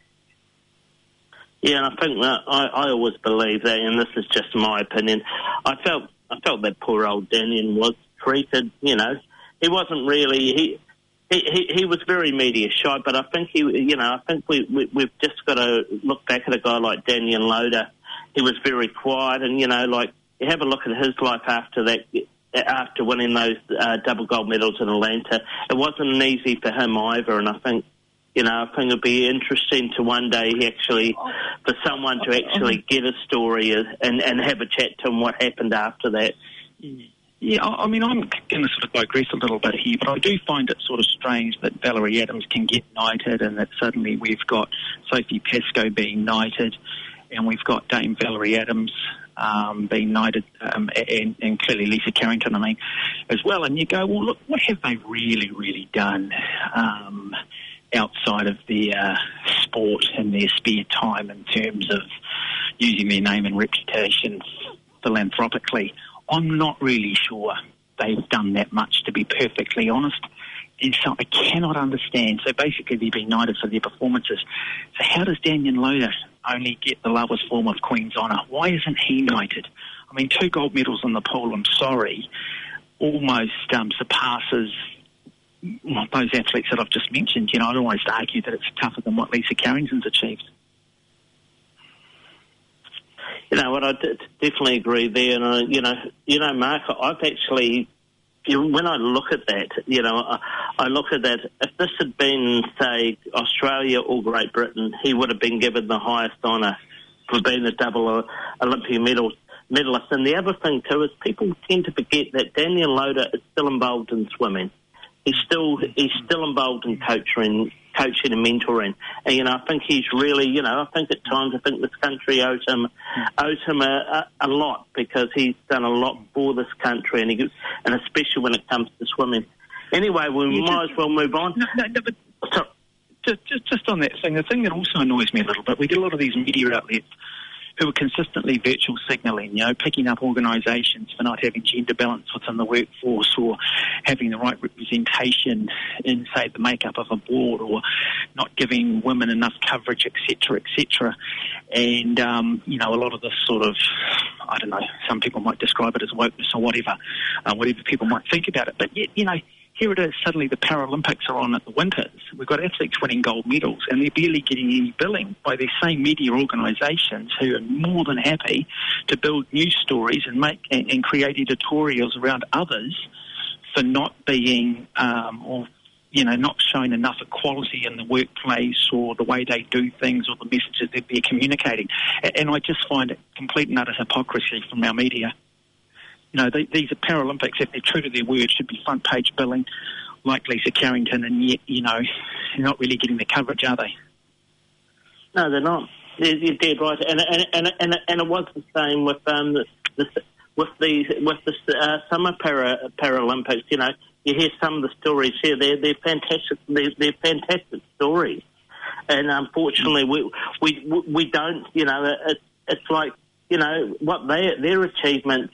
Yeah, and I think that I, I always believe that, and this is just my opinion. I felt I felt that poor old Daniel was treated. You know, he wasn't really he. He, he, he was very media shy, but I think he, you know, I think we, we we've just got to look back at a guy like Danyon Loader. He was very quiet, and you know, like you have a look at his life after that, after winning those uh, double gold medals in Atlanta. It wasn't easy for him either, and I think you know, I think it'd be interesting to one day actually, for someone to actually get a story and, and have a chat to him what happened after that. Yeah, I mean, I'm going to sort of digress a little bit here, but I do find it sort of strange that Valerie Adams can get knighted and that suddenly we've got Sophie Pascoe being knighted and we've got Dame Valerie Adams um, being knighted um, and, and, clearly Lisa Carrington, I mean, as well. And you go, well, look, what have they really, really done? Um, outside of their uh, sport and their spare time in terms of using their name and reputation philanthropically. I'm not really sure they've done that much, to be perfectly honest. And so I cannot understand. So basically, they've been knighted for their performances. So how does Danyon Loader only get the lowest form of Queen's Honour? Why isn't he knighted? I mean, two gold medals in the pool, I'm sorry, almost um, surpasses those athletes that I've just mentioned, you know, I'd almost argue that it's tougher than what Lisa Carrington's achieved. You know what? I definitely agree there, and I, you know, you know, Mark, I've actually, you know, when I look at that, you know, I, I look at that. If this had been, say, Australia or Great Britain, he would have been given the highest honour for being a double Olympic medal medalist. And the other thing too is people tend to forget that Danyon Loader is still involved in swimming he's still he's still involved in coaching, coaching and mentoring. And you know, I think he's really, you know, I think at times I think this country owes him owes him a, a, a lot because he's done a lot for this country, and he and especially when it comes to swimming. Anyway, we yeah, might as well move on. No, no, no but. Just, just, just on that thing, the thing that also annoys me a little bit, we get a lot of these media outlets who are consistently virtue signalling, you know, picking up organisations for not having gender balance within the workforce or having the right representation in, say, the makeup of a board or not giving women enough coverage, etc., etc. And, um, you know, a lot of this sort of, I don't know, some people might describe it as wokeness or whatever, uh, whatever people might think about it. But yet, you know, here it is. Suddenly, the Paralympics are on at the Winters. We've got athletes winning gold medals, and they're barely getting any billing by these same media organisations who are more than happy to build news stories and make and, and create editorials around others for not being um, or you know not showing enough equality in the workplace or the way they do things or the messages that they're communicating. And I just find it complete and utter hypocrisy from our media. You know, they, these are Paralympics. If they're true to their word, should be front page billing, like Lisa Carrington, and yet you know, they're not really getting the coverage, are they? No, they're not. You're, dead right, and and and and, and it was the same with um the, the with the with the uh, summer para, Paralympics. You know, you hear some of the stories here. They're they're fantastic. They're, they're fantastic stories, and unfortunately, we we we don't. You know, it's it's like you know what their their achievements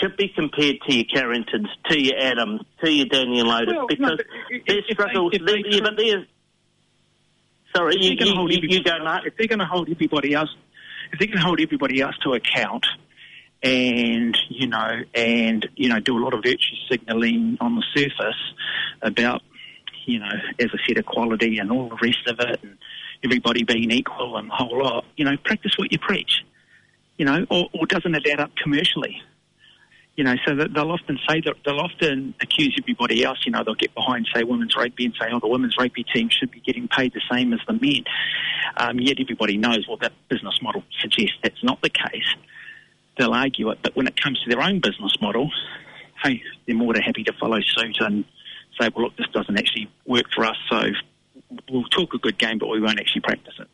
should be compared to your Carringtons, to your Adams, to your Danyon Loaders, Well, no, because but their they- struggles. they they- yeah, but they're sorry, If you, you, hold you, you go nuts. if they're going to hold everybody else, if they're going to hold everybody else to account, and you know, and you know, do a lot of virtue signalling on the surface about, you know, as I said, equality and all the rest of it, and everybody being equal and the whole lot. You know, practice what you preach. You know, or, or doesn't it add up commercially? You know, so they'll often say that they'll often accuse everybody else. You know, they'll get behind, say, women's rugby and say, oh, the women's rugby team should be getting paid the same as the men. Um, yet everybody knows, well, that business model suggests that's not the case. They'll argue it, but when it comes to their own business model, hey, they're more than happy to follow suit and say, well, look, this doesn't actually work for us, so we'll talk a good game, but we won't actually practice it.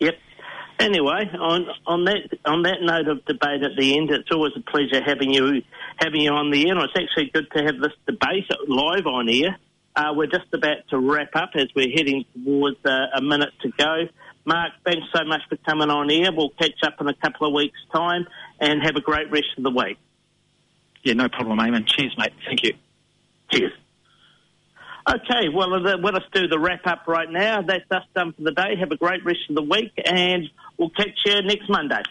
Yep. Anyway, on on that on that note of debate at the end, it's always a pleasure having you having you on the air. And it's actually good to have this debate live on air. Uh, we're just about to wrap up as we're heading towards uh, a minute to go. Mark, thanks so much for coming on air. We'll catch up in a couple of weeks' time, and have a great rest of the week. Yeah, no problem, Eamon. Cheers, mate. Thank you. Cheers. Okay, well, let us do the wrap up right now. That's us done for the day. Have a great rest of the week, and we'll catch you next Monday.